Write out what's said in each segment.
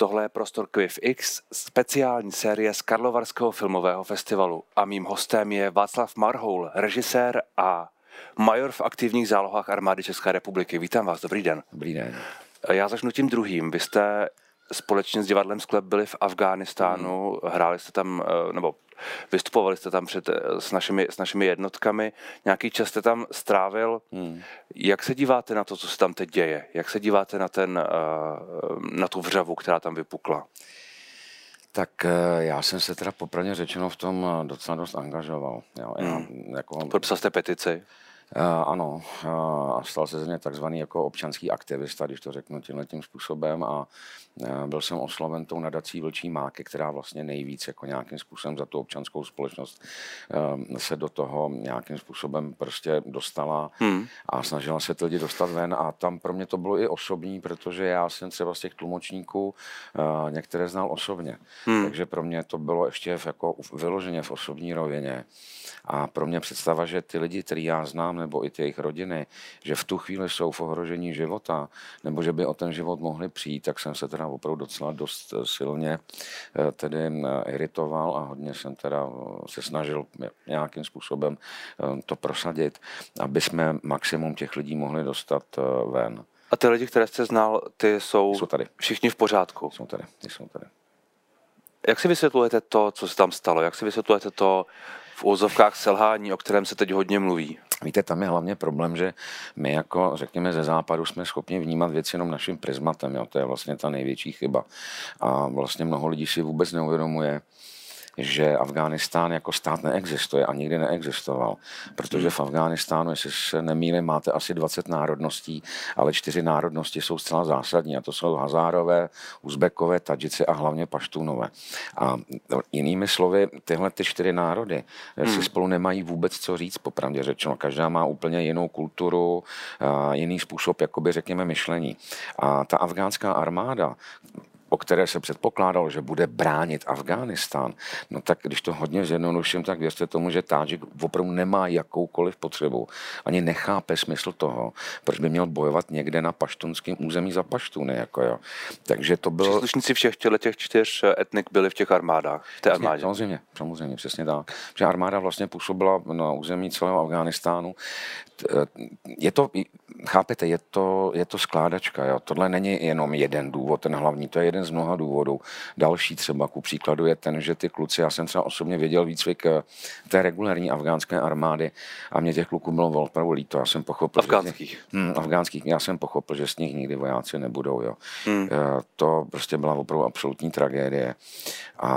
Tohle je prostor Quiv X, speciální série z Karlovarského filmového festivalu. A mým hostem je Václav Marhoul, režisér a major v aktivních zálohách armády České republiky. Vítám vás, dobrý den. Dobrý den. Já začnu tím druhým. Vy jste společně s divadlem Sklep byli v Afghánistánu, hmm. hráli jste tam, eh, nebo vystupovali jste tam před, eh, s, našimi, s našimi jednotkami, nějaký čas jste tam strávil. Hmm. Jak se díváte na to, co se tam teď děje? Jak se díváte na, ten, eh, na tu vřavu, která tam vypukla? Tak já jsem se teda popravdě řečeno v tom docela dost angažoval. Jo. Já, hmm. jako... Podpsal jste petici? Uh, ano, uh, stal se ze mě takzvaný jako občanský aktivista, když to řeknu tímhle tím způsobem a uh, byl jsem osloven tou nadací Vlčí máky, která vlastně nejvíc jako nějakým způsobem za tu občanskou společnost uh, se do toho nějakým způsobem prostě dostala hmm. a snažila se ty lidi dostat ven a tam pro mě to bylo i osobní, protože já jsem třeba z těch tlumočníků uh, některé znal osobně, hmm. takže pro mě to bylo ještě v, jako vyloženě v osobní rovině. A pro mě představa, že ty lidi, který já znám, nebo i ty jejich rodiny, že v tu chvíli jsou v ohrožení života, nebo že by o ten život mohli přijít, tak jsem se teda opravdu docela dost eh, silně eh, tedy eh, iritoval a hodně jsem teda se snažil nějakým způsobem to prosadit, aby jsme maximum těch lidí mohli dostat ven. A ty lidi, které jste znal, ty jsou, jsou tady. všichni v pořádku? Jsou tady, ty jsou tady. Jak si vysvětlujete to, co se tam stalo? Jak si vysvětlujete to, v úzovkách selhání, o kterém se teď hodně mluví? Víte, tam je hlavně problém, že my jako, řekněme, ze západu jsme schopni vnímat věci jenom naším prismatem. Jo? To je vlastně ta největší chyba. A vlastně mnoho lidí si vůbec neuvědomuje, že Afghánistán jako stát neexistuje a nikdy neexistoval, protože v Afghánistánu, jestli se nemýlím, máte asi 20 národností, ale čtyři národnosti jsou zcela zásadní a to jsou Hazárové, Uzbekové, Tadžici a hlavně Paštúnové. A jinými slovy, tyhle ty čtyři národy hmm. si spolu nemají vůbec co říct, popravdě řečeno. Každá má úplně jinou kulturu, jiný způsob, jakoby řekněme, myšlení. A ta afgánská armáda, o které se předpokládalo, že bude bránit Afghánistán, no tak když to hodně zjednoduším, tak věřte tomu, že Tádžik opravdu nemá jakoukoliv potřebu, ani nechápe smysl toho, proč by měl bojovat někde na paštunském území za paštuny. Jako jo. Takže to bylo... Příslušníci všech těch čtyř etnik byli v těch armádách, v té armádě. Samozřejmě, samozřejmě, přesně tak. Že armáda vlastně působila na území celého Afghánistánu. Je to, chápete, je to, je to skládačka. Jo. Tohle není jenom jeden důvod, ten hlavní, to je jeden jeden z mnoha důvodů. Další třeba ku příkladu je ten, že ty kluci, já jsem třeba osobně věděl výcvik eh, té regulární afgánské armády a mě těch kluků bylo opravdu líto. Já jsem pochopil, afgánských. Že hm, afgánských. Já jsem pochopil, že z nich nikdy vojáci nebudou. Jo. Hmm. To prostě byla opravdu absolutní tragédie. A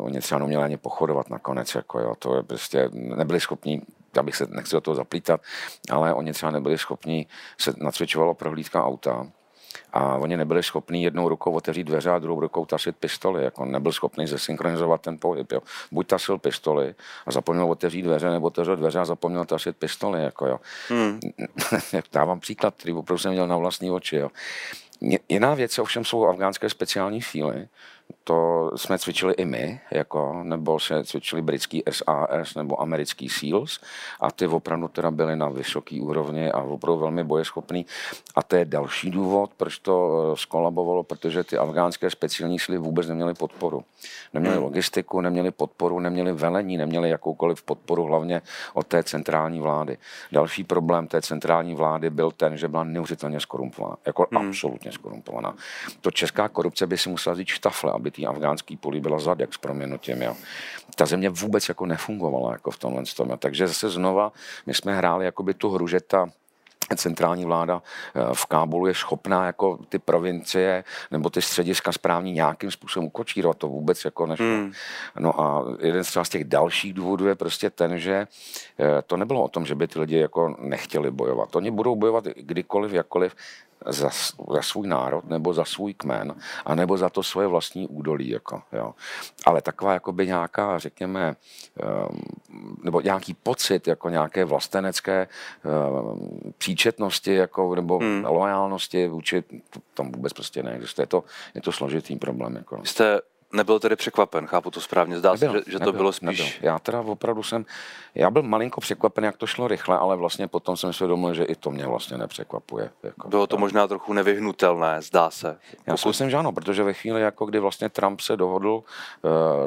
oni třeba neměli ani pochodovat nakonec. Jako jo. To je prostě, nebyli schopni já bych se nechci do toho zaplítat, ale oni třeba nebyli schopni, se nacvičovalo prohlídka auta, a oni nebyli schopni jednou rukou otevřít dveře a druhou rukou tasit pistoli. Jako nebyl schopný zesynchronizovat ten pohyb. Jo. Buď tasil pistoli a zapomněl otevřít dveře, nebo otevřel dveře a zapomněl tasit pistoli. Jako, jo. Hmm. Dávám příklad, který opravdu jsem měl na vlastní oči. Jo. Jiná věc ovšem jsou afgánské speciální síly, to jsme cvičili i my, jako, nebo se cvičili britský SAS nebo americký SEALs a ty opravdu teda byly na vysoké úrovni a opravdu velmi bojeschopný. A to je další důvod, proč to eh, skolabovalo, protože ty afgánské speciální síly vůbec neměly podporu. Neměli hmm. logistiku, neměli podporu, neměli velení, neměli jakoukoliv podporu, hlavně od té centrální vlády. Další problém té centrální vlády byl ten, že byla neuvěřitelně skorumpovaná, jako hmm. absolutně skorumpovaná. To česká korupce by si musela říct štafle, aby té afgánský poli byla zad, jak s proměnutím. Jo. Ta země vůbec jako nefungovala jako v tomhle tom. Takže zase znova my jsme hráli jakoby tu hru, že ta centrální vláda eh, v Kábulu je schopná jako ty provincie nebo ty střediska správní nějakým způsobem ukočírovat. To vůbec jako nešlo. Hmm. No a jeden z těch dalších důvodů je prostě ten, že eh, to nebylo o tom, že by ty lidi jako nechtěli bojovat. Oni budou bojovat kdykoliv, jakkoliv, za, za svůj národ nebo za svůj kmen, a nebo za to svoje vlastní údolí. Jako, jo. Ale taková jakoby nějaká, řekněme, um, nebo nějaký pocit jako nějaké vlastenecké um, příčetnosti jako, nebo hmm. lojálnosti vůči, tam vůbec prostě neexistuje. Je to, je to složitý problém. Jako. Jste nebyl tedy překvapen, chápu to správně. Zdá nebyl, se, že, že nebyl, to bylo spíš... Nebyl. Já teda opravdu jsem, já byl malinko překvapen, jak to šlo rychle, ale vlastně potom jsem si uvědomil, že i to mě vlastně nepřekvapuje. Jako, bylo to tak. možná trochu nevyhnutelné, zdá se. Já si myslím, že ano, protože ve chvíli, jako kdy vlastně Trump se dohodl uh,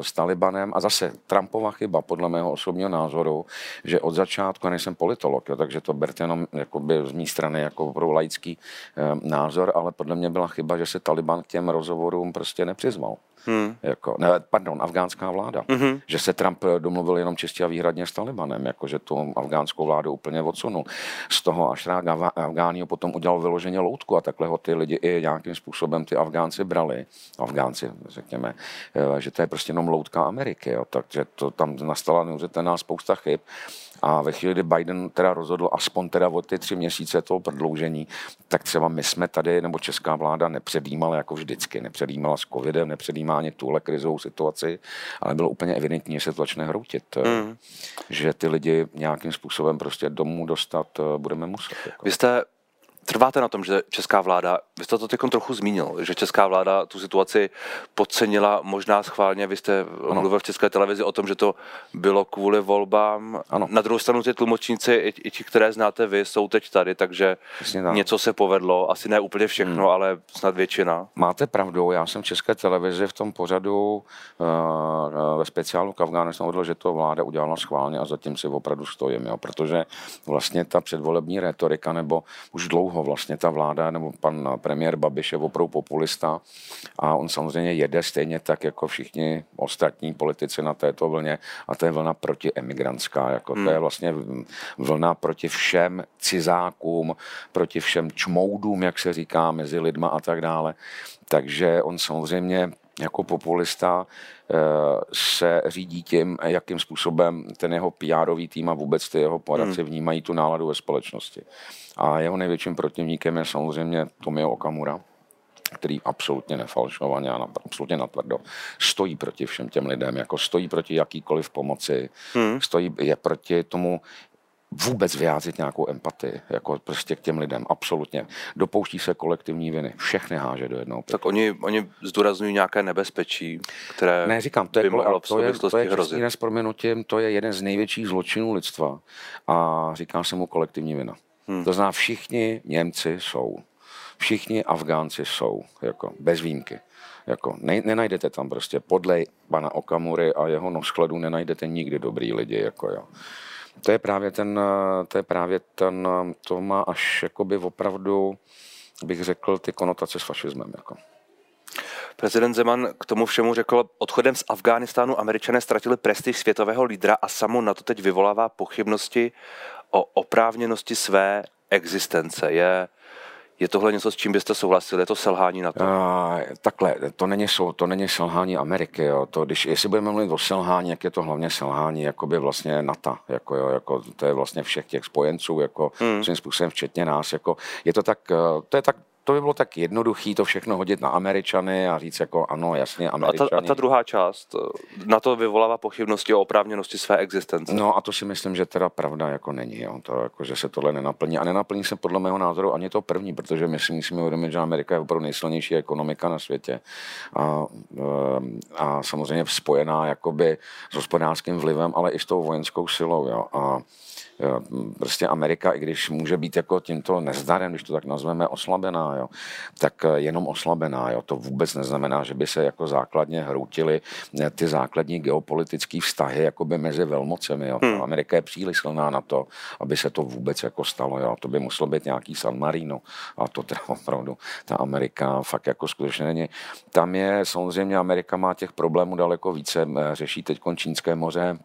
s Talibanem, a zase Trumpova chyba, podle mého osobního názoru, že od začátku, já nejsem politolog, jo, takže to berte jenom jakoby, z mé strany jako pro laický uh, názor, ale podle mě byla chyba, že se Taliban k těm rozhovorům prostě nepřizval. Hmm. Jako, ne, pardon, afgánská vláda. Hmm. Že se Trump domluvil jenom čistě a výhradně s Talibanem, jako že tu afgánskou vládu úplně odsunul. Z toho až Afgánio potom udělal vyloženě loutku a takhle ho ty lidi i nějakým způsobem ty Afgánci brali. Afgánci, řekněme, eh, že to je prostě jenom loutka Ameriky. Jo. Takže to tam nastala neuvěřitelná spousta chyb. A ve chvíli, kdy Biden teda rozhodl aspoň teda o ty tři měsíce toho prodloužení, tak třeba my jsme tady, nebo česká vláda nepředjímala jako vždycky, nepředjímala s covidem, nepředjímá ani tuhle krizovou situaci, ale bylo úplně evidentní, že se to začne hroutit. Mm. Že ty lidi nějakým způsobem prostě domů dostat eh, budeme muset. Jako. Vy jste Trváte na tom, že česká vláda, vy jste to teď trochu zmínil, že česká vláda tu situaci podcenila možná schválně, vy jste ano. mluvil v české televizi o tom, že to bylo kvůli volbám. Ano. Na druhou stranu ty tlumočníci, i, i ti, které znáte vy, jsou teď tady, takže něco se povedlo, asi ne úplně všechno, hmm. ale snad většina. Máte pravdu, já jsem v české televizi v tom pořadu uh, ve speciálu k Afghánistánu že to vláda udělala schválně a zatím si opravdu stojím, jo, protože vlastně ta předvolební retorika nebo už dlouho dlouho vlastně ta vláda nebo pan premiér Babiš je opravdu populista a on samozřejmě jede stejně tak jako všichni ostatní politici na této vlně a to je vlna protiemigrantská, jako hmm. to je vlastně vlna proti všem cizákům, proti všem čmoudům, jak se říká, mezi lidma a tak dále. Takže on samozřejmě jako populista eh, se řídí tím, jakým způsobem ten jeho pr tým a vůbec ty jeho poradci hmm. vnímají tu náladu ve společnosti. A jeho největším protivníkem je samozřejmě Tomio Okamura, který absolutně nefalšovaně a absolutně natvrdo stojí proti všem těm lidem, jako stojí proti jakýkoliv pomoci, hmm. stojí je proti tomu vůbec vyjádřit nějakou empatii, jako prostě k těm lidem, absolutně. Dopouští se kolektivní viny, všechny háže do jednoho. Tak oni, oni zdůrazňují nějaké nebezpečí, které ne, říkám, to je, by mohlo v to je, to je s proměnutím, to je jeden z největších zločinů lidstva a říká se mu kolektivní vina. Hmm. To znamená, všichni Němci jsou, všichni Afgánci jsou, jako bez výjimky. Jako, ne, nenajdete tam prostě podle pana Okamury a jeho noskladů nenajdete nikdy dobrý lidi. Jako, jo. To je právě ten, to je právě ten, to má až jakoby opravdu, bych řekl, ty konotace s fašismem. Jako. Prezident Zeman k tomu všemu řekl, odchodem z Afghánistánu američané ztratili prestiž světového lídra a samo na to teď vyvolává pochybnosti o oprávněnosti své existence. Je, je tohle něco, s čím byste souhlasili? Je to selhání na to? Uh, takhle, to není, to není selhání Ameriky. Jo. To, když, jestli budeme mluvit o selhání, jak je to hlavně selhání jakoby vlastně NATO. Jako, jo, jako, to je vlastně všech těch spojenců, jako, hmm. svým způsobem včetně nás. Jako, je to tak, eh, to je tak to by bylo tak jednoduché to všechno hodit na Američany a říct jako ano, jasně, Američany. A ta, a ta druhá část, na to vyvolává pochybnosti o oprávněnosti své existence. No a to si myslím, že teda pravda jako není, jo. To, jako, že se tohle nenaplní. A nenaplní se podle mého názoru ani to první, protože my si musíme uvědomit, že Amerika je opravdu nejsilnější ekonomika na světě. A, ehm, a samozřejmě spojená jakoby s hospodářským vlivem, ale i s tou vojenskou silou. Jo. A prostě Amerika, i když může být jako tímto nezdarem, když to tak nazveme, oslabená, jo, tak jenom oslabená. Jo. To vůbec neznamená, že by se jako základně hroutily eh, ty základní geopolitické vztahy jakoby mezi velmocemi. Jo. Hmm. Amerika je příliš silná na to, aby se to vůbec jako stalo. Jo. To by muselo být nějaký San Marino. A to teda opravdu ta Amerika fakt jako skutečně není. Tam je samozřejmě Amerika má těch problémů daleko více. Eh, řeší teď Čínské moře,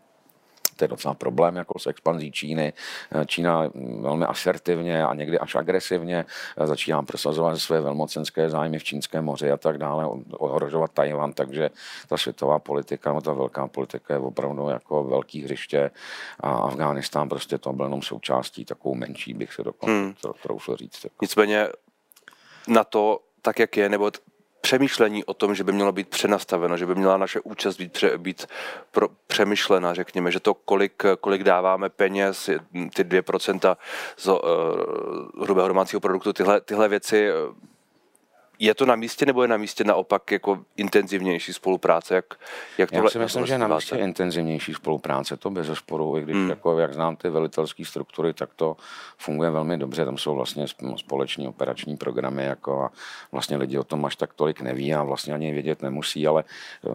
to je docela problém jako s expanzí Číny. Eh, Čína velmi asertivně a někdy až agresivně eh, začíná prosazovat své velmocenské zájmy v Čínském moři a tak dále, ohrožovat Tajvan, takže ta světová politika, no ta velká politika je opravdu jako velký hřiště a Afghánistán prostě to byl jenom součástí takovou menší, bych se dokonce hmm. troufl říct. Jako. Nicméně na to, tak jak je, nebo přemýšlení o tom, že by mělo být přenastaveno, že by měla naše účast být, pře, být pro, přemýšlena, řekněme, že to, kolik, kolik dáváme peněz, ty 2% z uh, hrubého domácího produktu, tyhle, tyhle věci je to na místě nebo je na místě naopak jako intenzivnější spolupráce? Jak, jak Já si myslím, že je na místě intenzivnější spolupráce, to bez sporu, i když hmm. jako, jak znám ty velitelské struktury, tak to funguje velmi dobře, tam jsou vlastně společní operační programy jako a vlastně lidi o tom až tak tolik neví a vlastně ani vědět nemusí, ale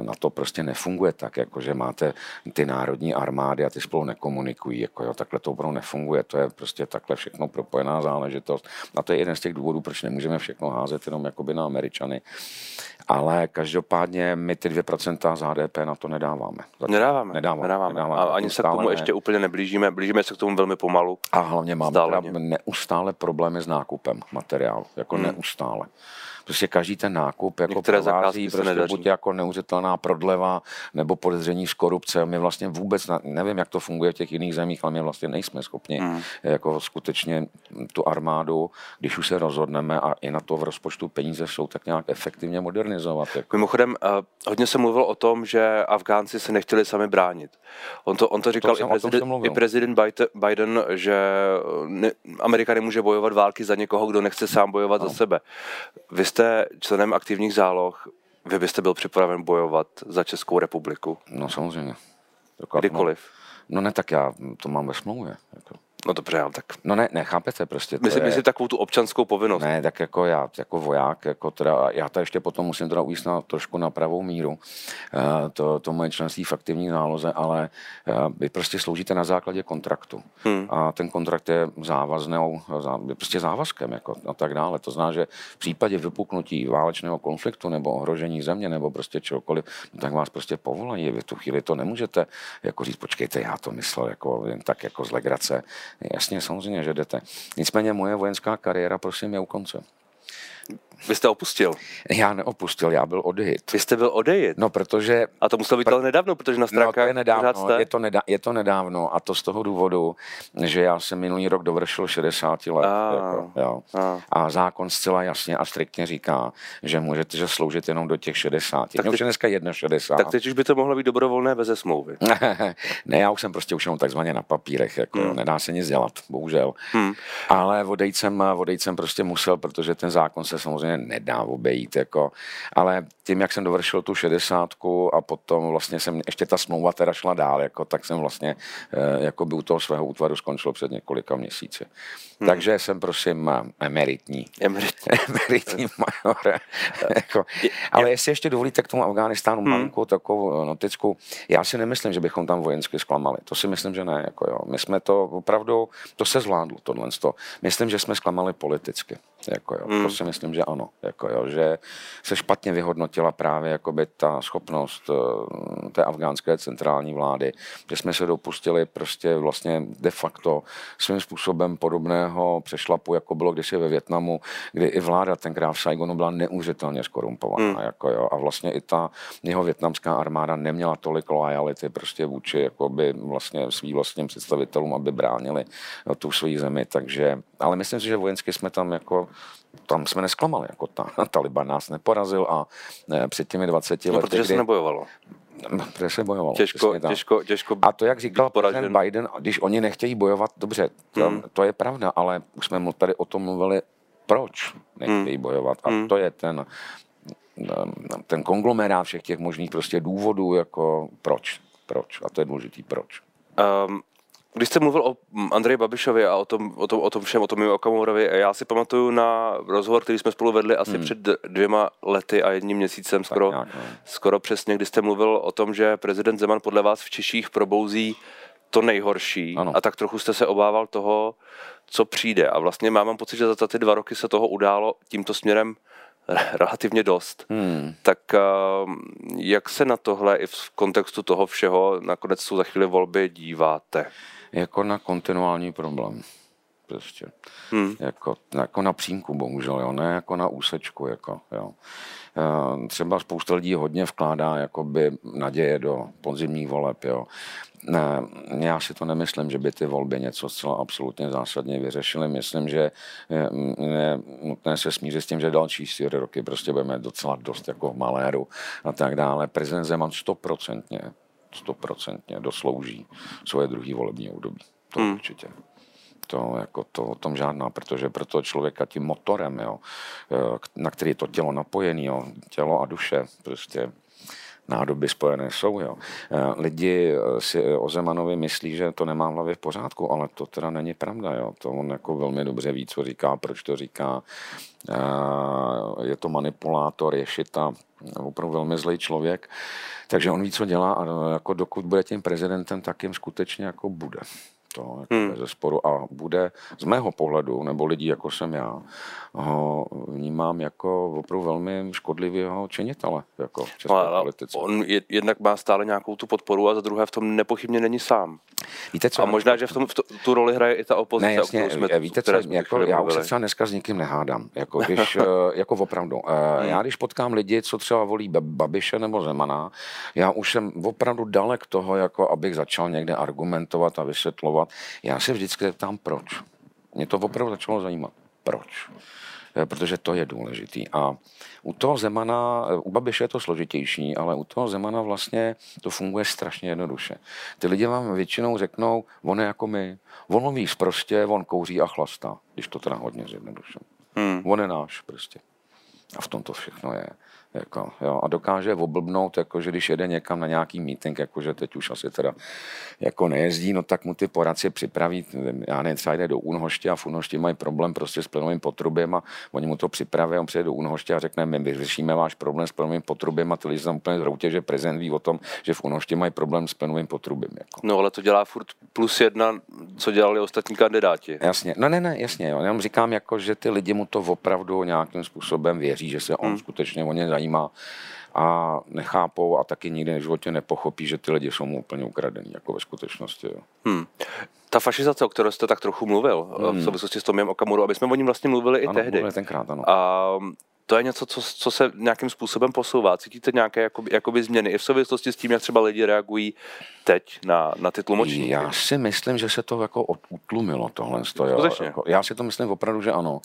na to prostě nefunguje tak, jako že máte ty národní armády a ty spolu nekomunikují, jako jo, takhle to opravdu nefunguje, to je prostě takhle všechno propojená záležitost a to je jeden z těch důvodů, proč nemůžeme všechno házet jenom jakoby na Američany. Ale každopádně my ty 2% z HDP na to nedáváme. Nedáváme. Nedáváme. nedáváme. nedáváme. A ani se k tomu ne. ještě úplně neblížíme. Blížíme se k tomu velmi pomalu. A hlavně máme neustále problémy s nákupem materiálu. Jako hmm. neustále prostě každý ten nákup jako Některé provází prostě buď jako neuvěřitelná prodleva nebo podezření z korupce. My vlastně vůbec nevím, jak to funguje v těch jiných zemích, ale my vlastně nejsme schopni hmm. jako skutečně tu armádu, když už se rozhodneme a i na to v rozpočtu peníze jsou, tak nějak efektivně modernizovat. Jako. Mimochodem, uh, hodně se mluvil o tom, že Afgánci se nechtěli sami bránit. On to, on to říkal to i, prezident, i prezident Biden, že ne, Amerika nemůže bojovat války za někoho, kdo nechce sám bojovat no. za sebe. Vy jste členem aktivních záloh, vy byste byl připraven bojovat za Českou republiku? No samozřejmě. Kdykoliv. No, no ne, tak já to mám ve smlouvě. Jako. No dobře, ale tak... No ne, nechápete prostě. To myslím, je... myslím takovou tu občanskou povinnost. Ne, tak jako já, jako voják, jako teda, já to ještě potom musím teda ujíst na, trošku na pravou míru, uh, to, to moje členství v aktivní záloze, ale uh, vy prostě sloužíte na základě kontraktu. Hmm. A ten kontrakt je závaznou, je prostě závazkem jako a tak dále. To znamená, že v případě vypuknutí válečného konfliktu nebo ohrožení země nebo prostě čokoliv, no, tak vás prostě povolají. Vy tu chvíli to nemůžete jako říct, počkejte, já to myslel jako jen tak jako z legrace Jasně, samozřejmě, že jdete. Nicméně moje vojenská kariéra, prosím, je u konce. Vy jste opustil? Já neopustil, já byl odejit. Vy jste byl odejit? No, protože... A to muselo být ale nedávno, protože na stránkách no, je, nedávno, je, to nedá, je to nedávno a to z toho důvodu, že já jsem minulý rok dovršil 60 let. A, jako, jo. A. a zákon zcela jasně a striktně říká, že můžete že sloužit jenom do těch 60. Tak teď, už je dneska 61. Tak teď už by to mohlo být dobrovolné bez smlouvy. ne, já už jsem prostě už jenom takzvaně na papírech, jako, hmm. nedá se nic dělat, bohužel. Hmm. Ale odejít jsem, odejít jsem prostě musel, protože ten zákon se samozřejmě nedá obejít. Jako. Ale tím, jak jsem dovršil tu šedesátku a potom vlastně jsem, ještě ta smlouva teda šla dál, jako, tak jsem vlastně eh, jako by u toho svého útvaru skončil před několika měsíci. Hmm. Takže jsem prosím emeritní. Emeritní. emeritní major. jako, ale jestli ještě dovolíte k tomu Afganistánu hmm. malinkou takovou notickou, já si nemyslím, že bychom tam vojensky zklamali. To si myslím, že ne. Jako jo. My jsme to opravdu, to se zvládlo, tohle. Myslím, že jsme zklamali politicky. Jako jo. Hmm. To si myslím, že ano. Jako jo. Že se špatně vyhodnotila právě jakoby ta schopnost eh, té afgánské centrální vlády, že jsme se dopustili prostě vlastně de facto svým způsobem podobného přešlapu, jako bylo kdysi ve Větnamu, kdy i vláda tenkrát v Saigonu byla neuvěřitelně skorumpovaná. Hmm. Jako jo. A vlastně i ta jeho větnamská armáda neměla tolik lojality prostě vůči jakoby vlastně svým vlastním představitelům, aby bránili tu svoji zemi. Takže, ale myslím si, že vojensky jsme tam jako tam jsme nesklamali, jako ta, Taliban nás neporazil a ne, před těmi 20 no, lety... protože se nebojovalo. No, protože se bojovalo. Těžko, těžko, těžko A to, jak říkal prezident Biden, když oni nechtějí bojovat, dobře, to, hmm. to je pravda, ale už jsme tady o tom mluvili, proč nechtějí hmm. bojovat. A hmm. to je ten, ten konglomerát všech těch možných prostě důvodů, jako proč. Proč. A to je důležitý proč. Um, když jste mluvil o Andreji Babišovi a o tom, o tom, o tom všem, o tom Okamurovi, já si pamatuju na rozhovor, který jsme spolu vedli asi hmm. před dvěma lety a jedním měsícem, skoro, nějak, no. skoro přesně, kdy jste mluvil o tom, že prezident Zeman podle vás v Češích probouzí to nejhorší ano. a tak trochu jste se obával toho, co přijde. A vlastně mám pocit, že za ty dva roky se toho událo tímto směrem relativně dost. Hmm. Tak jak se na tohle i v kontextu toho všeho, nakonec jsou za chvíli volby, díváte? Jako na kontinuální problém. Prostě. Hmm. Jako, jako na přímku, bohužel, jo? ne jako na úsečku. Jako, jo. E, třeba spousta lidí hodně vkládá jakoby naděje do podzimních voleb. Jo. Ne, já si to nemyslím, že by ty volby něco zcela absolutně zásadně vyřešily. Myslím, že je, je nutné se smířit s tím, že další čtyři roky prostě budeme docela dost jako maléru a tak dále. Prezident Zeman stoprocentně stoprocentně doslouží svoje druhý volební období. To hmm. určitě. To, jako to o tom žádná, protože pro toho člověka tím motorem, jo, eh, na který je to tělo napojené, jo, tělo a duše, prostě nádoby spojené jsou. Jo. Eh, lidi eh, si o Zemanovi myslí, že to nemá v hlavě v pořádku, ale to teda není pravda. Jo. To on jako velmi dobře ví, co říká, proč to říká. Je to manipulátor, je šita, opravdu velmi zlej člověk. Takže on ví, co dělá a jako dokud bude tím prezidentem, tak jim skutečně jako bude to jako hmm. ze sporu a bude z mého pohledu, nebo lidí jako jsem já, ho vnímám jako opravdu velmi škodlivého činitele jako no, politice. On jednak má stále nějakou tu podporu a za druhé v tom nepochybně není sám. Víte co? A možná, že v tom v to, tu roli hraje i ta opozice. Ne, jasně, jsme, víte co, jako, já už se třeba dneska s nikým nehádám, jako, když, eh, jako opravdu. Eh, hmm. Já když potkám lidi, co třeba volí Babiše nebo Zemana, já už jsem opravdu dalek toho, jako abych začal někde argumentovat a vysvětlovat. Já se vždycky ptám, proč. Mě to opravdu začalo zajímat. Proč? Eh, protože to je důležitý. A u toho Zemana, u Babiše je to složitější, ale u toho Zemana vlastně to funguje strašně jednoduše. Ty lidi vám většinou řeknou, on je jako my, on ví prostě, on kouří a chlastá, když to teda hodně zjednoduším. Hmm. On je náš prostě. A v tom to všechno je. Jako, jo, a dokáže oblbnout, jako, že když jede někam na nějaký meeting, jako, že teď už asi teda jako nejezdí, no tak mu ty poradci připraví, já nevím, třeba jde do Únhoště a v Únhoště mají problém prostě s plynovým potrubem a oni mu to připraví, on přijde do Únhoště a řekne, my vyřešíme váš problém s plynovým potrubem a ty lidi tam úplně zhroutě, že prezident ví o tom, že v Únhoště mají problém s plynovým potrubem. Jako. No ale to dělá furt plus jedna, co dělali ostatní kandidáti. Jasně, no ne, ne, jasně, jo. já říkám, jako, že ty lidi mu to opravdu nějakým způsobem věří, že se on hmm. skutečně o ně zajímá a nechápou a taky nikdy v životě nepochopí, že ty lidi jsou mu úplně ukradení, jako ve skutečnosti. Jo. Hmm. Ta fašizace, o které jste tak trochu mluvil, hmm. v souvislosti s Tomiem Okamuru, aby jsme o ní vlastně mluvili i ano, tehdy. Mluvili tenkrát, ano. A to je něco, co, co se nějakým způsobem posouvá. Cítíte nějaké jakoby, jakoby změny i v souvislosti s tím, jak třeba lidi reagují teď na, na ty tlumočníky? Já si myslím, že se to jako utlumilo tohle. Jo. Jako, já si to myslím opravdu, že ano.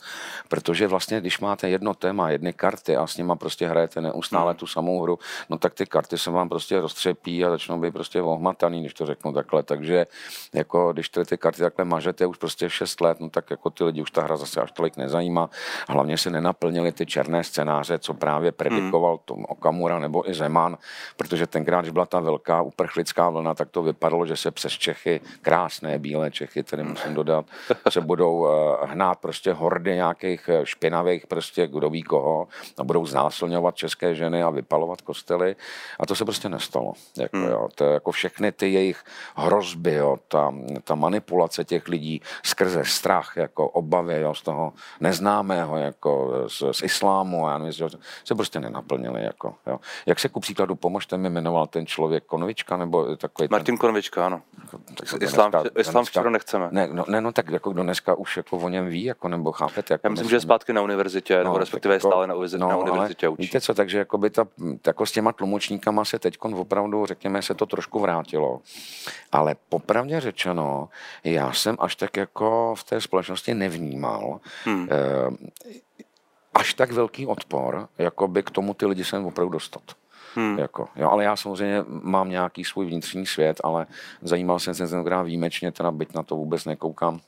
Protože vlastně, když máte jedno téma, jedny karty a s nima prostě hrajete neustále hmm. tu samou hru, no tak ty karty se vám prostě roztřepí a začnou být prostě ohmataný, když to řeknu takhle. Takže jako, když ty karty takhle mažete už prostě 6 let, no tak jako ty lidi už ta hra zase až tolik nezajímá. Hlavně se nenaplnily ty černé scénáře, co právě predikoval hmm. Tom Okamura nebo i Zeman, protože tenkrát, když byla ta velká uprchlická vlna, tak to vypadalo, že se přes Čechy, krásné bílé Čechy, tedy musím dodat, se budou eh, hnát prostě hordy nějakých eh, špinavých prostě kdo ví koho a budou znásilňovat české ženy a vypalovat kostely. A to se prostě nestalo. Jako, hmm. jo, to jako všechny ty jejich hrozby, jo, ta, ta manipulace těch lidí skrze strach, jako obavy jo, z toho neznámého, jako z, z islámu, a já nevím, že se prostě nenaplnili. Jako, jo. Jak se ku příkladu, pomožte mi, jmenoval ten člověk Konvička, nebo takový Martin ten... Konvička, ano. Tak islám, dneska, islám včera nechceme. Ne, no, ne, no tak jako do dneska už jako o něm ví, jako, nebo chápete? Jako já myslím, že je zpátky na univerzitě, no, nebo respektive je stále na, univerzitě, no, na univerzitě učí. Víte co, takže jako by ta, jako s těma tlumočníkama se teď opravdu, řekněme, se to trošku vrátilo. Ale popravdě řečeno, já jsem až tak jako v té společnosti nevnímal, hmm. eh, až tak velký odpor, jako by k tomu ty lidi se opravdu dostat. Hmm. Jako, jo, ale já samozřejmě mám nějaký svůj vnitřní svět, ale zajímal jsem se tenkrát výjimečně, teda byť na to vůbec nekoukám,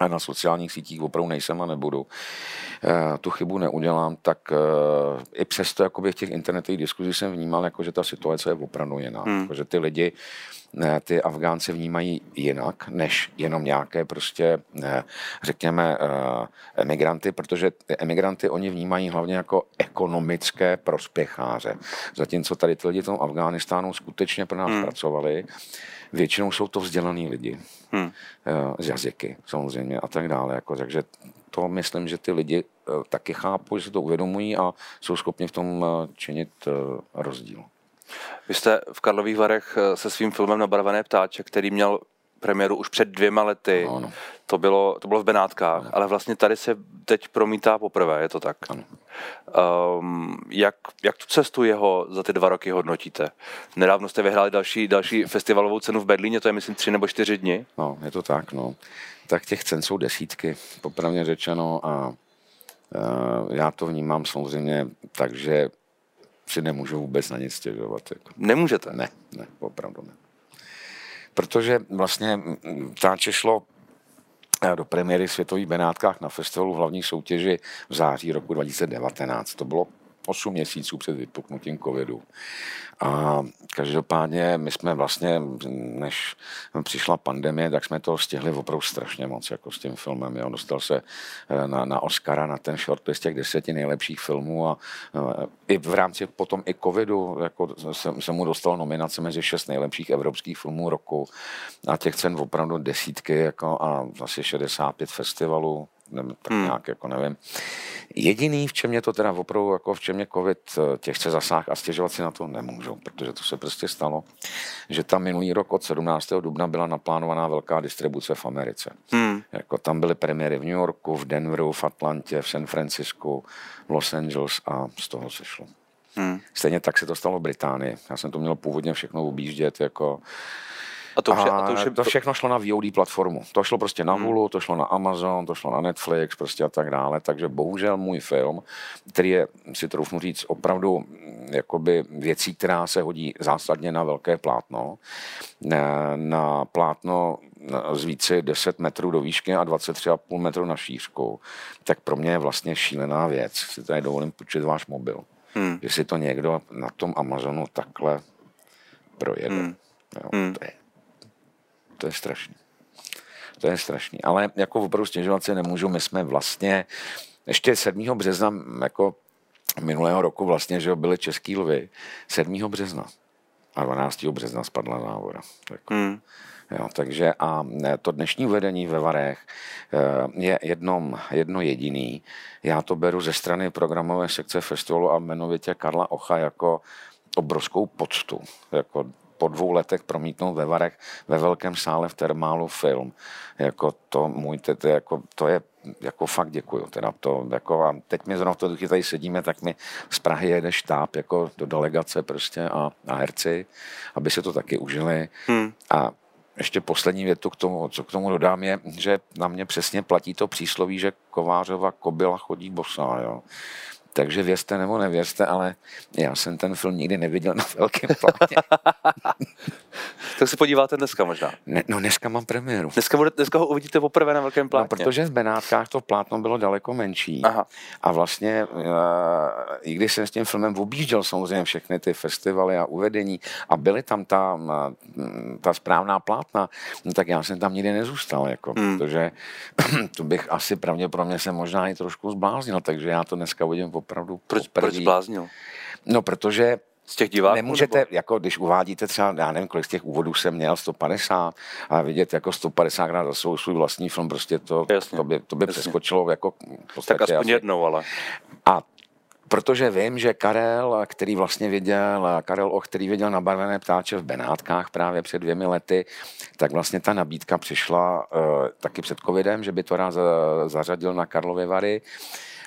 a na sociálních sítích opravdu nejsem a nebudu, e, tu chybu neudělám, tak e, i přesto jakoby v těch internetových diskuzích jsem vnímal, jako, že ta situace je opravdu jiná. Hmm. Jako, že ty lidi ty Afgánci vnímají jinak, než jenom nějaké prostě, řekněme, eh, emigranty, protože emigranty oni vnímají hlavně jako ekonomické prospěcháře. Zatímco tady ty lidi v tom Afghánistánu skutečně pro nás hmm. pracovali, většinou jsou to vzdělaní lidi hmm. Eh, z jazyky samozřejmě a tak dále. Jako, takže to myslím, že ty lidi eh, taky chápou, že se to uvědomují a jsou schopni v tom činit rozdíl. Vy jste v Karlových Varech eh, se svým filmem Nabarvené ptáče, který měl premiéru už před dvěma lety. No, no. To, bylo, to bylo v Benátkách, no. ale vlastně tady se teď promítá poprvé, je to tak. Ano. Um, jak, jak tu cestu jeho za ty dva roky hodnotíte? Nedávno jste vyhráli další, další festivalovou cenu v Berlíně, to je myslím tři nebo čtyři dny. No, je to tak, no. Tak těch cen jsou desítky, popravně řečeno a uh, já to vnímám samozřejmě tak, že si nemůžu vůbec na nic stěžovat. Jako. Nemůžete? Ne, ne, opravdu ne. Protože vlastně ptáče šlo do premiéry Světových Benátkách na festivalu v hlavní soutěži v září roku 2019. To bylo 8 měsíců před vypuknutím covidu. A každopádně my jsme vlastně, než přišla pandemie, tak jsme to stihli opravdu strašně moc jako s tím filmem. Jo. Dostal se eh, na, na Oscara, na ten shortlist těch deseti nejlepších filmů a eh, i v rámci potom i covidu jako se, se mu dostal nominace mezi šest nejlepších evropských filmů roku a těch cen opravdu desítky jako a asi 65 festivalů nevím, tak hmm. nějak, jako nevím. Jediný, v čem mě to teda opravdu, jako v čem mě covid eh, těžce zasáh a stěžovat si na to nemůžu, protože to se prostě stalo, že tam minulý rok od 17. dubna byla naplánovaná velká distribuce v Americe. Hmm. Jako tam byly premiéry v New Yorku, v Denveru, v Atlantě, v San Francisku, v Los Angeles a z toho se šlo. Hmm. Stejně tak se to stalo v Británii. Já jsem to měl původně všechno objíždět jako a to, vše, a to, vše, to všechno šlo na VOD platformu. To šlo prostě na hmm. Hulu, hmm. to šlo na Amazon, to šlo na Netflix prostě a tak dále. Takže bohužel můj film, který je, si troufnu říct, opravdu mm, jakoby věcí, která se hodí zásadně na velké plátno, na, na plátno z více 10 metrů do výšky a 23,5 metru na šířku, tak pro mě je vlastně šílená věc. Si tady dovolím půjčit váš mobil. Hmm. Že si to někdo na tom Amazonu takhle projede. Hmm. Jo, hmm. To je to je strašný. To je strašný. Ale jako opravdu stěžovat si nemůžu. My jsme vlastně ještě 7. března, jako minulého roku vlastně, že byly český lvy, 7. března a 12. března spadla závora. Jako. Hmm. Jo, takže a to dnešní vedení ve Varech eh, je jednom, jedno jediný. Já to beru ze strany programové sekce festivalu a jmenovitě Karla Ocha jako obrovskou poctu. Jako po dvou letech promítnout ve Varech ve velkém sále v Termálu film. Jako to můj, to, to, jako, to je jako fakt děkuju. Teda to, jako, a teď mi zrovna v to tady sedíme, tak mi z Prahy jede štáb jako do delegace prostě a, a herci, aby se to taky užili. Hmm. A ještě poslední větu k tomu, co k tomu dodám, je, že na mě přesně platí to přísloví, že Kovářova kobila chodí bosá. Jo. Takže věřte nebo nevěřte, ale já jsem ten film nikdy neviděl na velkém plátně. tak se podíváte dneska možná. Ne, no dneska mám premiéru. Dneska, bude, dneska ho uvidíte poprvé na velkém plátně. No, protože v Benátkách to plátno bylo daleko menší. Aha. A vlastně, uh, i když jsem s tím filmem objížděl samozřejmě všechny ty festivaly a uvedení a byly tam ta, uh, ta správná plátna, no, tak já jsem tam nikdy nezůstal, jako, hmm. protože to bych asi pravděpodobně se možná i trošku zbláznil, takže já to dneska uvidím opravdu Proč, proč zbláznil? No, protože z těch diváků? Nemůžete, nebo? jako když uvádíte třeba, já nevím, kolik z těch úvodů jsem měl, 150, a vidět jako 150 krát za svou, svůj vlastní film, prostě to, to by, to by přeskočilo jako v podstatě. Tak aspoň asi. jednou, ale. A protože vím, že Karel, který vlastně viděl, Karel Och, který viděl nabarvené ptáče v Benátkách právě před dvěmi lety, tak vlastně ta nabídka přišla uh, taky před covidem, že by to rád zařadil na Karlovy Vary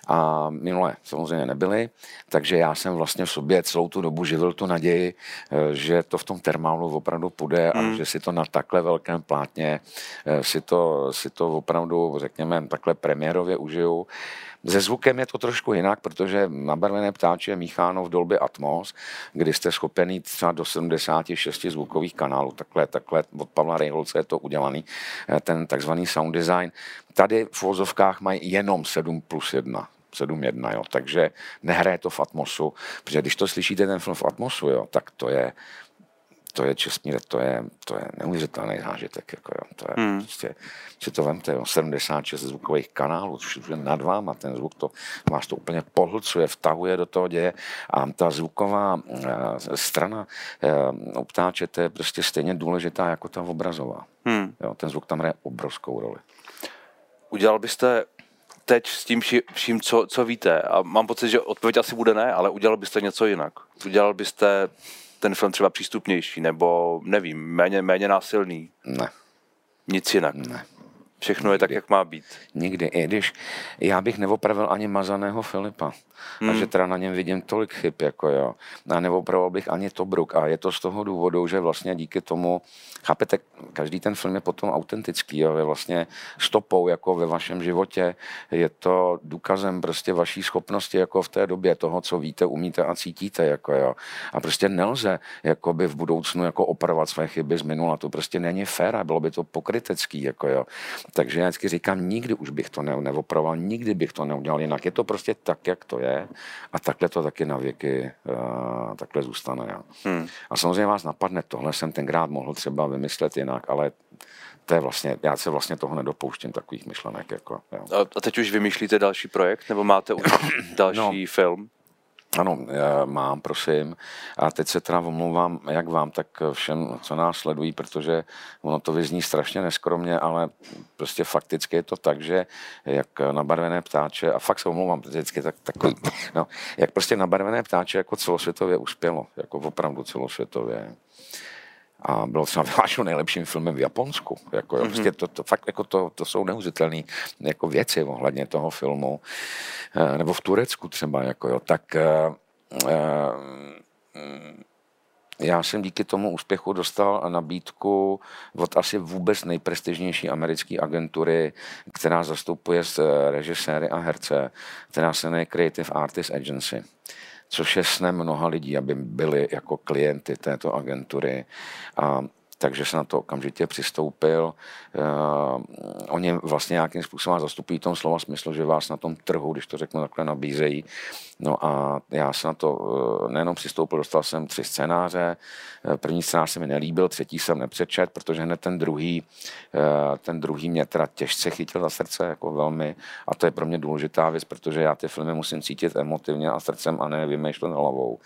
a minule samozřejmě nebyly, takže já jsem vlastně v sobě celou tu dobu živil tu naději, eh, že to v tom termálu opravdu půjde a mm. že si to na takhle velkém plátně eh, si to, si to opravdu, řekněme, takhle premiérově užiju. Se zvukem je to trošku jinak, protože nabarvené ptáče je mícháno v dolbě Atmos, kdy jste schopený třeba do 76 zvukových kanálů. Takhle, takhle od Pavla Rejholce je to udělaný, eh, ten takzvaný sound design. Tady v vozovkách mají jenom 7 plus 1. 7.1, jo. takže nehraje to v Atmosu, protože když to slyšíte ten film v Atmosu, jo, tak to je, to je čestný, to je, to je neuvěřitelný zážitek. Jako jo. To je hmm. prostě, si to vemte, jo, 76 zvukových kanálů, všude nad váma, ten zvuk to vás to úplně pohlcuje, vtahuje do toho děje a ta zvuková uh, strana uh, ptáče, to je prostě stejně důležitá jako ta obrazová. Hmm. Jo, ten zvuk tam hraje obrovskou roli. Udělal byste teď s tím vším, co, co víte, a mám pocit, že odpověď asi bude ne, ale udělal byste něco jinak. Udělal byste ten film třeba přístupnější, nebo nevím, méně, méně násilný? Ne. Nic jinak? Ne. Všechno je tak, jak má být. Nikdy. I když já bych neopravil ani mazaného Filipa. Hmm. A že teda na něm vidím tolik chyb, jako jo. A neopravoval bych ani Tobruk. A je to z toho důvodu, že vlastně díky tomu, chápete, každý ten film je potom autentický, jo. Je vlastně stopou, jako ve vašem životě. Je to důkazem prostě vaší schopnosti, jako v té době toho, co víte, umíte a cítíte, jako jo. A prostě nelze, jako by v budoucnu, jako opravovat své chyby z minula. To prostě není fér a bylo by to pokrytecký, jako jo. Takže já vždycky říkám, nikdy už bych to ne, neopravoval, nikdy bych to neudělal jinak. Je to prostě tak, jak to je a takhle to taky na věky uh, takhle zůstane. Já. Hmm. A samozřejmě vás napadne, tohle jsem tenkrát mohl třeba vymyslet jinak, ale to je vlastně, já se vlastně toho nedopouštím, takových myšlenek. Jako, jo. A teď už vymýšlíte další projekt, nebo máte už další no, film? Ano, mám, prosím. A teď se teda omlouvám jak vám, tak všem, co nás sledují, protože ono to vyzní strašně neskromně, ale prostě fakticky je to tak, že jak nabarvené ptáče, a fakt se omlouvám, vždycky tak, takový, no, jak prostě nabarvené ptáče jako celosvětově uspělo, jako opravdu celosvětově a bylo třeba vyhlášeno nejlepším filmem v Japonsku. Jako, mm-hmm. prostě to, to, fakt jako to, to jsou neuvěřitelné jako věci ohledně toho filmu. E, nebo v Turecku třeba. Jako, jo, tak e, e, já jsem díky tomu úspěchu dostal nabídku od asi vůbec nejprestižnější americké agentury, která zastupuje režiséry a herce, která se jmenuje Creative Artist Agency což je snem mnoha lidí, aby byli jako klienty této agentury. A takže se na to okamžitě přistoupil. Uh, oni vlastně nějakým způsobem zastupují tom slova smyslu, že vás na tom trhu, když to řeknu takhle, nabízejí. No a já jsem na to uh, nejenom přistoupil, dostal jsem tři scénáře. Uh, první scénář se mi nelíbil, třetí jsem nepřečet, protože hned ten druhý, uh, ten druhý mě teda těžce chytil za srdce, jako velmi. A to je pro mě důležitá věc, protože já ty filmy musím cítit emotivně a srdcem a ne vymýšlet hlavou.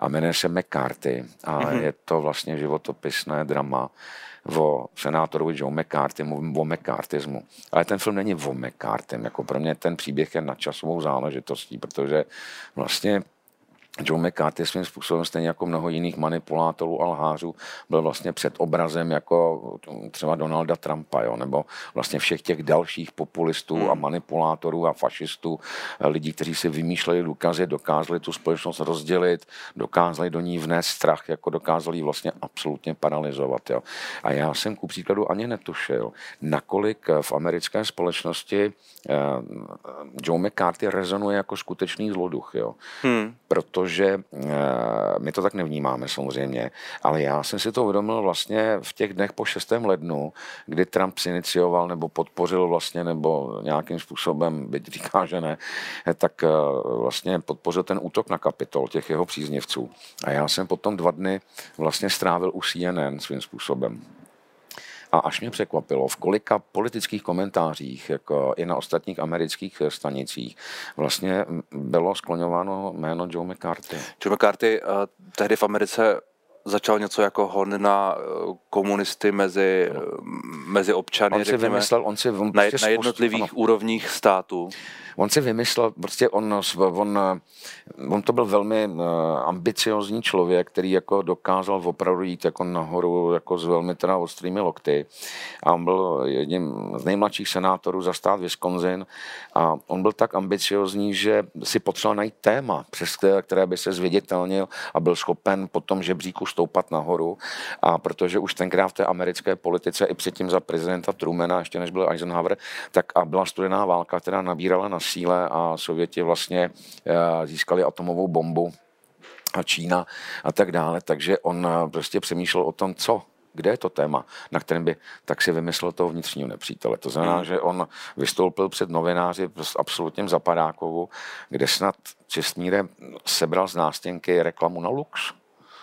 A jmenuje se McCarthy a mm-hmm. je to vlastně životopisné drama o senátorovi Joe McCarthy, mluvím o McCarthyismu. Ale ten film není o McCarthy, jako pro mě ten příběh je nadčasovou záležitostí, protože vlastně Joe McCarthy svým způsobem, stejně jako mnoho jiných manipulátorů a lhářů, byl vlastně před obrazem jako třeba Donalda Trumpa, jo, nebo vlastně všech těch dalších populistů hmm. a manipulátorů a fašistů, lidí, kteří si vymýšleli důkazy, dokázali tu společnost rozdělit, dokázali do ní vnést strach, jako dokázali ji vlastně absolutně paralizovat. Jo. A já jsem ku příkladu ani netušil, nakolik v americké společnosti eh, Joe McCarthy rezonuje jako skutečný zloduch. Jo. Hmm. Protože protože eh, my to tak nevnímáme samozřejmě, ale já jsem si to uvědomil vlastně v těch dnech po 6. lednu, kdy Trump inicioval nebo podpořil vlastně, nebo nějakým způsobem, byť říká, že ne, eh, tak eh, vlastně podpořil ten útok na kapitol těch jeho příznivců. A já jsem potom dva dny vlastně strávil u CNN svým způsobem. A až mě překvapilo, v kolika politických komentářích, jako i na ostatních amerických stanicích, vlastně bylo skloňováno jméno Joe McCarthy. Joe McCarthy uh, tehdy v Americe začal něco jako hon na eh, komunisty mezi, no. mezi občany, on si řekněme, vymyslel, on si, on na, prostě na jednotlivých ano. úrovních států. On si vymyslel, prostě on, on, on to byl velmi eh, ambiciozní člověk, který jako dokázal opravdu jít jako nahoru jako s velmi teda ostrými lokty. A on byl jedním z nejmladších senátorů za stát Wisconsin a on byl tak ambiciozní, že si potřeboval najít téma, přes které, které by se zviditelnil a byl schopen po tom žebříku stoupat nahoru. A protože už tenkrát v té americké politice i předtím za prezidenta Trumana, ještě než byl Eisenhower, tak a byla studená válka, která nabírala na síle a Sověti vlastně eh, získali atomovou bombu a Čína a tak dále. Takže on eh, prostě přemýšlel o tom, co kde je to téma, na kterém by tak si vymyslel toho vnitřního nepřítele. To znamená, hmm. že on vystoupil před novináři s absolutním zapadákovu, kde snad čestmíre sebral z nástěnky reklamu na Lux.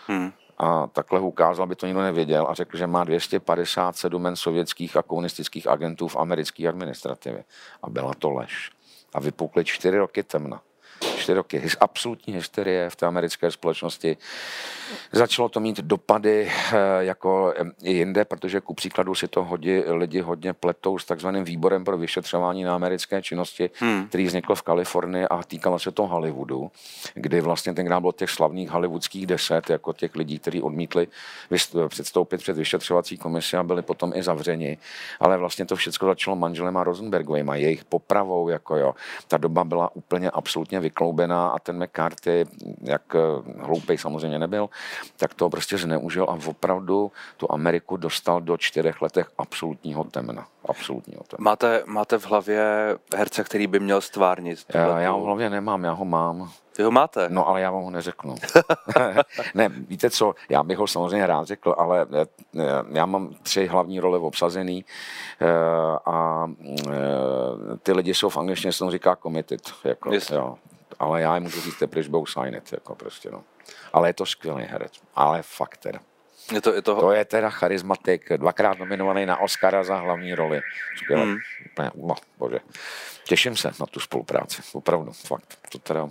Hmm a takhle ukázal, aby to nikdo nevěděl a řekl, že má 257 men sovětských a komunistických agentů v americké administrativě. A byla to lež. A vypukly čtyři roky temna čtyři roky absolutní hysterie v té americké společnosti. Začalo to mít dopady eh, jako i jinde, protože ku příkladu si to hodí, lidi hodně pletou s takzvaným výborem pro vyšetřování na americké činnosti, hmm. který vznikl v Kalifornii a týkalo se to Hollywoodu, kdy vlastně tenkrát bylo těch slavných hollywoodských deset, jako těch lidí, kteří odmítli předstoupit před vyšetřovací komisi a byli potom i zavřeni. Ale vlastně to všechno začalo manželem a Rosenbergovým a jejich popravou, jako jo. Ta doba byla úplně absolutně vykloubená a ten McCarthy, jak eh, hloupej samozřejmě nebyl, tak to prostě zneužil a opravdu tu Ameriku dostal do čtyřech letech absolutního temna. absolutní hotel. Máte, máte v hlavě herce, který by měl stvárnit? Já, já ho v hlavě nemám, já ho mám. Vy ho máte? No, ale já vám ho neřeknu. ne, víte co, já bych ho samozřejmě rád řekl, ale eh, já mám tři hlavní role obsazený eh, a ty lidi jsou v angličtině, se tomu říká committed. Jako, jo. Ale já jim můžu říct, teprve budou sign it, jako prostě, no. Ale je to skvělý herec, ale fakt teda. Je to, je to... to je teda charismatik, dvakrát nominovaný na Oscara za hlavní roli. Skvělé. Hmm. No, bože. Těším se na tu spolupráci, opravdu, fakt. To teda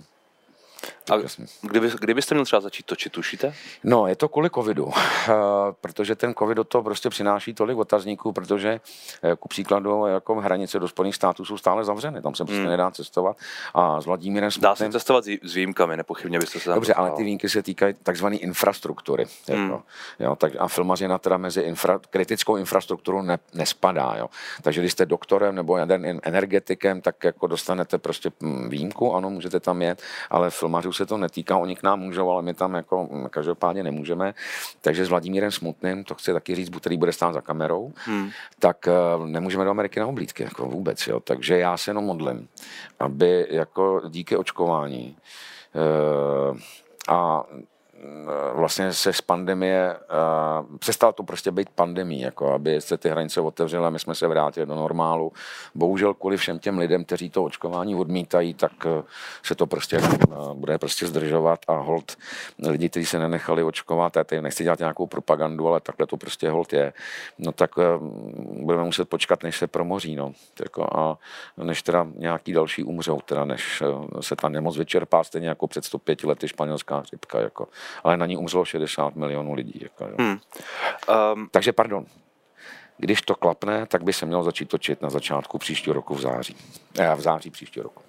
a kdyby, kdybyste měl třeba začít točit, tušíte? No, je to kvůli covidu, protože ten covid do toho prostě přináší tolik otazníků, protože eh, ku příkladu jako hranice do Spojených států jsou stále zavřeny, tam se prostě hmm. nedá cestovat a s Vladimírem Smutným... Dá se cestovat s výjimkami, nepochybně byste se tam Dobře, ale ty výjimky se týkají takzvané infrastruktury. Jako, hmm. jo, tak a filmařina teda mezi infra, kritickou infrastrukturu ne, nespadá. Jo. Takže když jste doktorem nebo jeden energetikem, tak jako dostanete prostě hm, výjimku, ano, můžete tam jet, ale filmařů se to netýká, oni k nám můžou, ale my tam jako každopádně nemůžeme. Takže s Vladimírem Smutným, to chci taky říct, který bude stát za kamerou, hmm. tak eh, nemůžeme do Ameriky na oblídky, jako vůbec. Jo. Takže já se jenom modlím, aby jako díky očkování uh, a vlastně se z pandemie, uh, přestalo to prostě být pandemí, jako aby se ty hranice otevřely a my jsme se vrátili do normálu. Bohužel kvůli všem těm lidem, kteří to očkování odmítají, tak uh, se to prostě bude prostě zdržovat a hold lidi, kteří se nenechali očkovat, já teď nechci dělat nějakou propagandu, ale takhle to prostě hold je, no tak budeme muset počkat, než se promoří, no. Jako a než teda nějaký další umřou, teda než se ta nemoc vyčerpá, stejně jako před 105 lety španělská chřipka, jako ale na ní umřelo 60 milionů lidí. Jako, jo. Hmm. Um, Takže pardon, když to klapne, tak by se mělo začít točit na začátku příštího roku v září. Eh, v září příštího roku.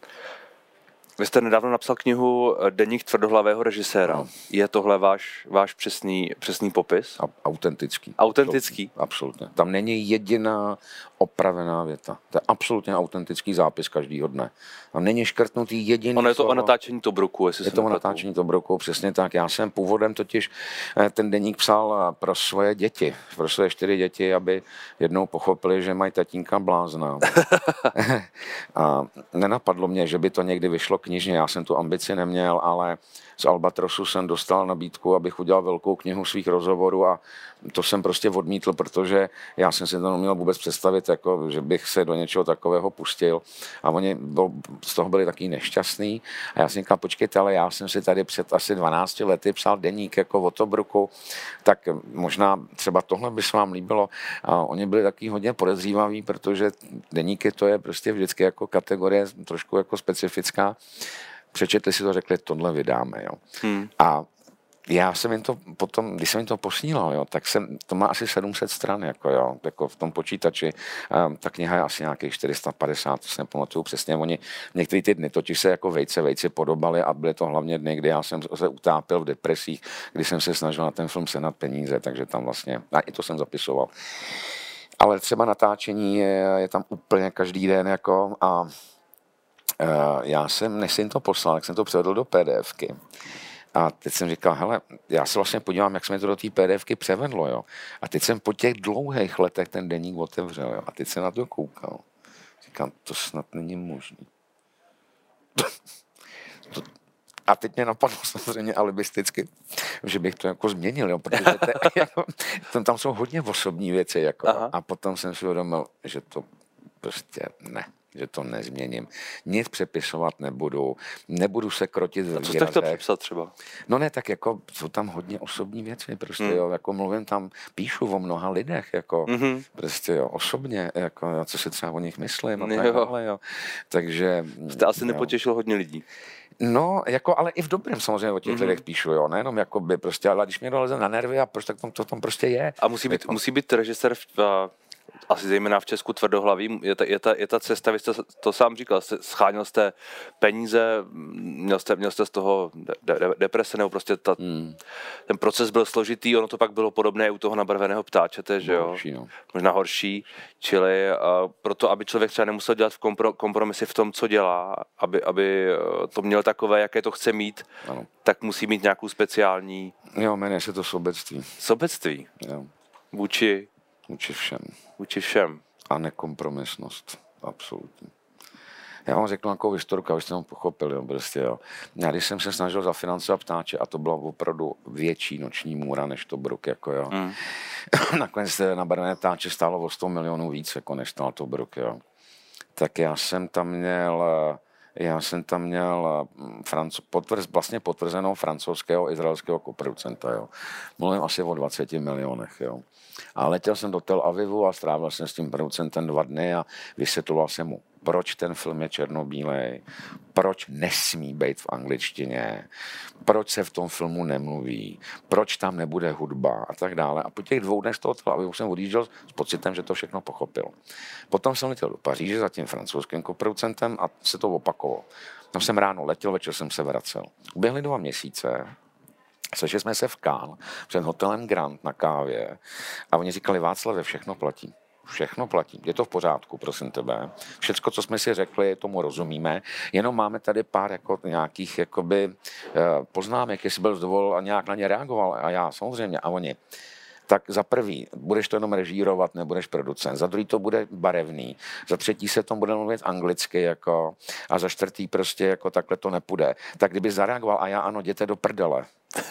Vy jste nedávno napsal knihu eh, Deník tvrdohlavého režiséra. No. Je tohle váš, váš přesný, přesný popis? A, autentický. Autentický? Absolutně. Tam není jediná opravená věta. To je absolutně autentický zápis každýho dne. Tam není škrtnutý jediný Ono je to slovo. o natáčení Tobruku, jestli Je to o natáčení Tobruku, přesně tak. Já jsem původem totiž eh, ten deník psal eh, pro svoje děti, pro svoje čtyři děti, aby jednou pochopili, že mají tatínka blázna. a nenapadlo mě, že by to někdy vyšlo knižně. Já jsem tu ambici neměl, ale z Albatrosu jsem dostal nabídku, abych udělal velkou knihu svých rozhovorů a to jsem prostě odmítl, protože já jsem si to neměl vůbec představit, jako, že bych se do něčeho takového pustil. A oni byl, z toho byli taky nešťastní. A já jsem říkal, počkejte, ale já jsem si tady před asi 12 lety psal deník jako o Tobruku, tak možná třeba tohle by se vám líbilo. A oni byli taky hodně podezřívaví, protože deníky to je prostě vždycky jako kategorie trošku jako specifická přečetli si to, řekli, tohle vydáme. Jo. Hmm. A já jsem jim to potom, když jsem jim to posílal, jo, tak jsem, to má asi 700 stran, jako, jo, jako v tom počítači. Um, ta kniha je asi nějakých 450, to si nepamatuju přesně. Oni některé ty dny totiž se jako vejce, vejce podobaly a byly to hlavně dny, kdy já jsem se utápil v depresích, kdy jsem se snažil na ten film senat peníze, takže tam vlastně, a i to jsem zapisoval. Ale třeba natáčení je, je tam úplně každý den, jako, a já jsem, než jsem to poslal, tak jsem to převedl do PDFky. A teď jsem říkal, hele, já se vlastně podívám, jak jsme to do té PDFky převedlo, jo. A teď jsem po těch dlouhých letech ten deník otevřel, jo. A teď jsem na to koukal. Říkám, to snad není možné. to, a teď mě napadlo samozřejmě alibisticky, že bych to jako změnil, jo, protože to, jako, tam, tam jsou hodně osobní věci. Jako, a potom jsem si uvědomil, že to prostě ne že to nezměním. Nic přepisovat nebudu, nebudu se krotit v Co jste chtěl přepsat třeba? No ne, tak jako jsou tam hodně osobní věci, prostě hmm. jo, jako mluvím tam, píšu o mnoha lidech, jako mm-hmm. prostě jo, osobně, jako co si třeba o nich myslím a tak dále, jo. Takže... Jste asi jo. nepotěšil hodně lidí. No, jako, ale i v dobrém samozřejmě o těch mm-hmm. lidech píšu, jo, nejenom jako by prostě, ale když mě doleze na nervy a prostě tak to, to tam prostě je. A musí být, musí být režisér v, asi zejména v Česku tvrdohlaví, je ta, je ta, je ta cesta, vy jste to sám říkal, scháněl jste peníze, měl jste, měl jste z toho de, de, deprese, nebo prostě ta, hmm. ten proces byl složitý, ono to pak bylo podobné u toho nabarveného ptáčete, že jo? Horší, no. Možná horší, čili a proto, aby člověk třeba nemusel dělat v kompro, kompromisy v tom, co dělá, aby, aby eh, to měl takové, jaké to chce mít, ano. tak musí mít nějakou speciální... Jo, jmenuje se to sobectví. Sobectví? Jo. Vůči Vůči všem. Vůči všem. a nekompromisnost. Absolutně. Já vám řeknu takovou historku, abyste to pochopili. Jo, prostě, jo. Já když jsem se snažil zafinancovat ptáče, a to bylo opravdu větší noční můra než to bruk, jako jo. Mm. Nakonec na barvené ptáče stálo o 100 milionů víc, jako než stál to bruk, jo. Tak já jsem tam měl já jsem tam měl franco, potvrz, vlastně potvrzenou francouzského izraelského koproducenta. Jo. Mluvím asi o 20 milionech. Jo. A letěl jsem do Tel Avivu a strávil jsem s tím producentem dva dny a vysvětloval jsem mu proč ten film je černobílej, proč nesmí být v angličtině, proč se v tom filmu nemluví, proč tam nebude hudba a tak dále. A po těch dvou dnech z toho Tel jsem odjížděl s pocitem, že to všechno pochopil. Potom jsem letěl do Paříže za tím francouzským koproducentem a se to opakovalo. Tam jsem ráno letěl, večer jsem se vracel. Uběhly dva měsíce, Sešli jsme se v Kán před hotelem Grand na kávě a oni říkali, Václav, všechno platí. Všechno platí. Je to v pořádku, prosím tebe. Všecko, co jsme si řekli, tomu rozumíme. Jenom máme tady pár jako nějakých jakoby, eh, poznámek, jestli byl zdovol a nějak na ně reagoval. A já samozřejmě. A oni tak za prvý, budeš to jenom režírovat, nebudeš producent. Za druhý to bude barevný. Za třetí se tom bude mluvit anglicky, jako, a za čtvrtý prostě jako takhle to nepůjde. Tak kdyby zareagoval a já ano, jděte do prdele.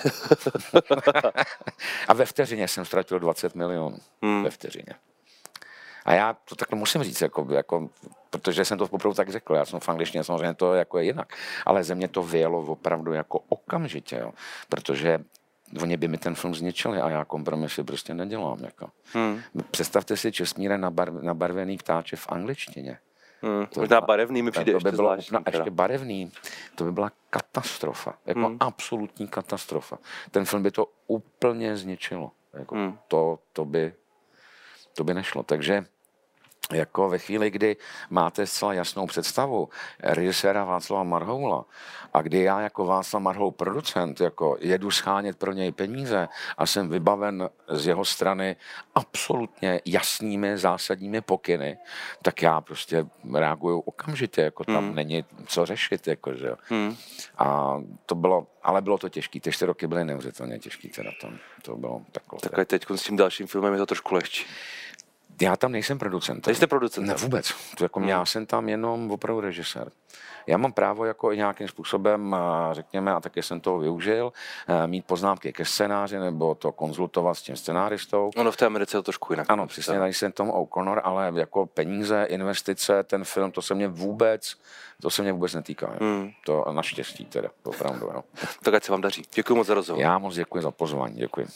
a ve vteřině jsem ztratil 20 milionů. Hmm. Ve vteřině. A já to takhle musím říct, jako, jako, protože jsem to opravdu tak řekl. Já jsem v angličtině samozřejmě to jako je jinak. Ale ze mě to vyjelo opravdu jako okamžitě, jo. protože oni by mi ten film zničili a já kompromisy prostě nedělám. Jako. Hmm. Možte si Česmíre nabarv, nabarvený ptáče v angličtině. Hmm, to možná barevný mi přijde to by bylo, no, ještě barevný, to by byla katastrofa, jako hmm. absolutní katastrofa. Ten film by to úplně zničilo. Jako hmm. to, to, by, to by nešlo. Takže jako ve chvíli, kdy máte zcela jasnou představu režiséra Václava Marhoula a kdy já jako Václav Marhoul producent jako jedu schánět pro něj peníze a jsem vybaven z jeho strany absolutně jasnými zásadními pokyny, tak já prostě reaguju okamžitě, jako tam hmm. není co řešit, jako, že jo. Hmm. A to bylo, ale bylo to těžké, ty čtyři roky byly neuvěřitelně těžké teda tam, to bylo takové. Tak teď s tím dalším filmem je to trošku lehčí. Já tam nejsem producent. Nejste producent? Ne, vůbec. To jako hmm. Já jsem tam jenom opravdu režisér. Já mám právo jako i nějakým způsobem, řekněme, a taky jsem toho využil, eh, mít poznámky ke scénáři nebo to konzultovat s tím scénáristou. Ono v té Americe je to trošku jinak. Ano, přesně, tady jsem tomu O'Connor, ale jako peníze, investice, ten film, to se mě vůbec, to se mě vůbec netýká. Hmm. To naštěstí teda, opravdu. Jo. tak ať se vám daří. Děkuji moc za rozhovor. Já moc děkuji za pozvání. Děkuji.